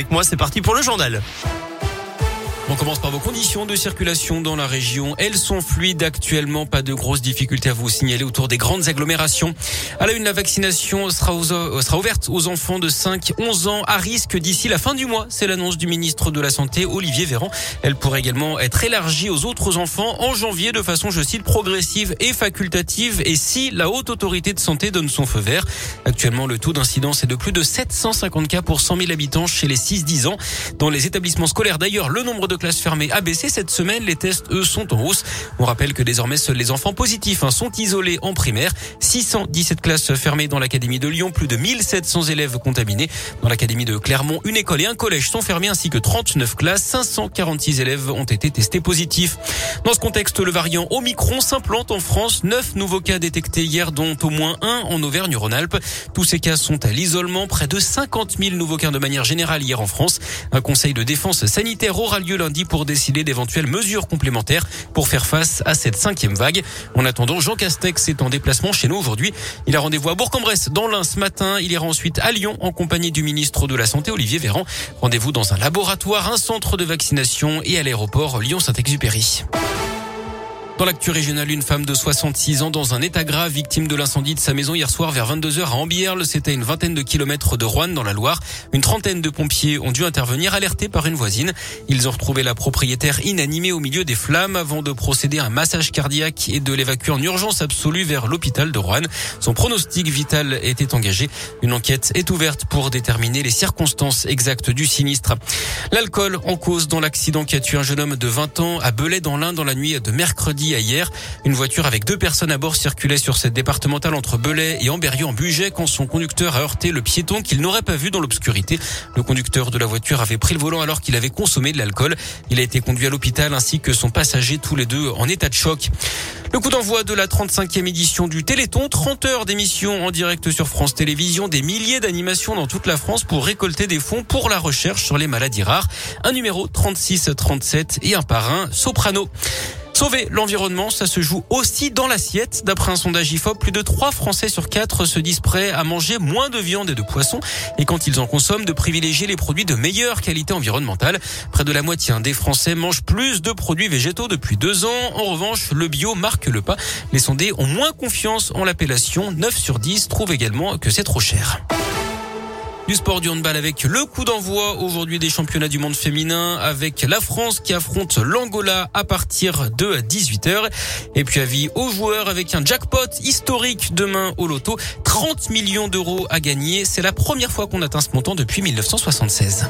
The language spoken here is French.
avec moi. C'est parti pour le journal. On commence par vos conditions de circulation dans la région. Elles sont fluides actuellement. Pas de grosses difficultés à vous signaler autour des grandes agglomérations. À la une, la vaccination sera, euh, ouverte aux enfants de 5, 11 ans à risque d'ici la fin du mois. C'est l'annonce du ministre de la Santé, Olivier Véran. Elle pourrait également être élargie aux autres enfants en janvier de façon, je cite, progressive et facultative et si la haute autorité de santé donne son feu vert. Actuellement, le taux d'incidence est de plus de 750 cas pour 100 000 habitants chez les 6-10 ans. Dans les établissements scolaires, d'ailleurs, le nombre de classes fermées a baissé cette semaine. Les tests, eux, sont en hausse. On rappelle que désormais, seuls les enfants positifs hein, sont isolés en primaire. 617 classes fermées dans l'académie de Lyon, plus de 1700 élèves contaminés. Dans l'académie de Clermont, une école et un collège sont fermés ainsi que 39 classes. 546 élèves ont été testés positifs. Dans ce contexte, le variant Omicron s'implante en France. Neuf nouveaux cas détectés hier, dont au moins un en Auvergne-Rhône-Alpes. Tous ces cas sont à l'isolement. Près de 50 000 nouveaux cas de manière générale hier en France. Un conseil de défense sanitaire aura lieu lundi pour décider d'éventuelles mesures complémentaires pour faire face à cette cinquième vague. En attendant, Jean Castex est en déplacement chez nous aujourd'hui. Il a rendez-vous à Bourg-en-Bresse dans l'Ain ce matin. Il ira ensuite à Lyon en compagnie du ministre de la Santé, Olivier Véran. Rendez-vous dans un laboratoire, un centre de vaccination et à l'aéroport Lyon-Saint-Exupéry. Dans l'actu régionale, une femme de 66 ans dans un état grave, victime de l'incendie de sa maison hier soir vers 22h à Ambierle. C'était une vingtaine de kilomètres de Rouen dans la Loire. Une trentaine de pompiers ont dû intervenir alertés par une voisine. Ils ont retrouvé la propriétaire inanimée au milieu des flammes avant de procéder à un massage cardiaque et de l'évacuer en urgence absolue vers l'hôpital de Rouen. Son pronostic vital était engagé. Une enquête est ouverte pour déterminer les circonstances exactes du sinistre. L'alcool en cause dans l'accident qui a tué un jeune homme de 20 ans à Belay dans l'Ain dans la nuit de mercredi hier. Une voiture avec deux personnes à bord circulait sur cette départementale entre Belay et Amberieu en Bugey quand son conducteur a heurté le piéton qu'il n'aurait pas vu dans l'obscurité. Le conducteur de la voiture avait pris le volant alors qu'il avait consommé de l'alcool. Il a été conduit à l'hôpital ainsi que son passager, tous les deux en état de choc. Le coup d'envoi de la 35e édition du Téléthon, 30 heures d'émission en direct sur France Télévisions, des milliers d'animations dans toute la France pour récolter des fonds pour la recherche sur les maladies rares. Un numéro 36-37 et un parrain soprano. Sauver l'environnement, ça se joue aussi dans l'assiette. D'après un sondage IFOP, plus de 3 Français sur 4 se disent prêts à manger moins de viande et de poisson et quand ils en consomment, de privilégier les produits de meilleure qualité environnementale. Près de la moitié des Français mangent plus de produits végétaux depuis deux ans. En revanche, le bio marque le pas. Les sondés ont moins confiance en l'appellation. 9 sur 10 trouvent également que c'est trop cher. Du sport du handball avec le coup d'envoi aujourd'hui des championnats du monde féminin avec la France qui affronte l'Angola à partir de 18h. Et puis avis aux joueurs avec un jackpot historique demain au loto. 30 millions d'euros à gagner. C'est la première fois qu'on atteint ce montant depuis 1976.